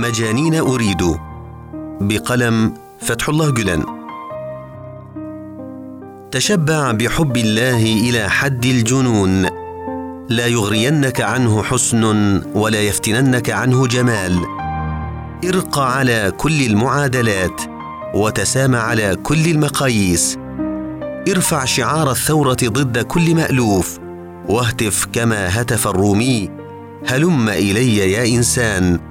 مجانين أريد. بقلم فتح الله جلن. تشبع بحب الله إلى حد الجنون. لا يغرينك عنه حسن ولا يفتننك عنه جمال. ارق على كل المعادلات وتسام على كل المقاييس. ارفع شعار الثورة ضد كل مألوف واهتف كما هتف الرومي. هلم إلي يا إنسان.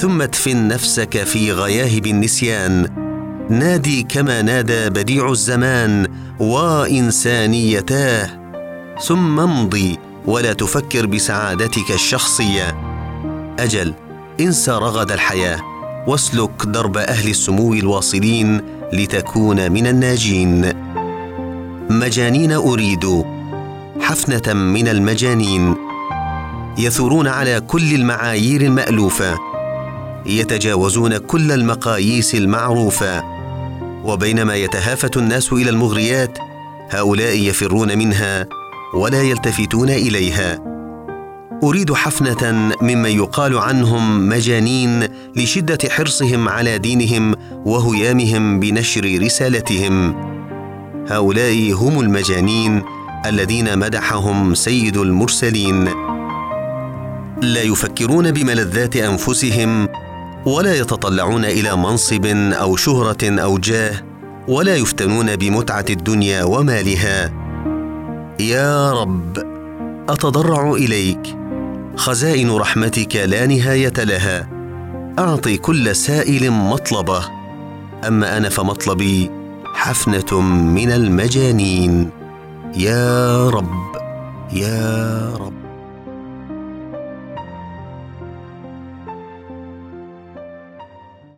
ثم ادفن نفسك في غياهب النسيان. نادي كما نادى بديع الزمان وإنسانيتاه. ثم امضي ولا تفكر بسعادتك الشخصية. أجل انسى رغد الحياة. واسلك درب أهل السمو الواصلين لتكون من الناجين. مجانين أريد حفنة من المجانين. يثورون على كل المعايير المألوفة. يتجاوزون كل المقاييس المعروفة. وبينما يتهافت الناس إلى المغريات هؤلاء يفرون منها ولا يلتفتون إليها. أريد حفنة ممن يقال عنهم مجانين لشدة حرصهم على دينهم وهيامهم بنشر رسالتهم. هؤلاء هم المجانين الذين مدحهم سيد المرسلين. لا يفكرون بملذات أنفسهم ولا يتطلعون إلى منصب أو شهرة أو جاه ولا يفتنون بمتعة الدنيا ومالها. يا رب أتضرع إليك. خزائن رحمتك لا نهاية لها. أعطي كل سائل مطلبه. أما أنا فمطلبي حفنة من المجانين. يا رب يا رب.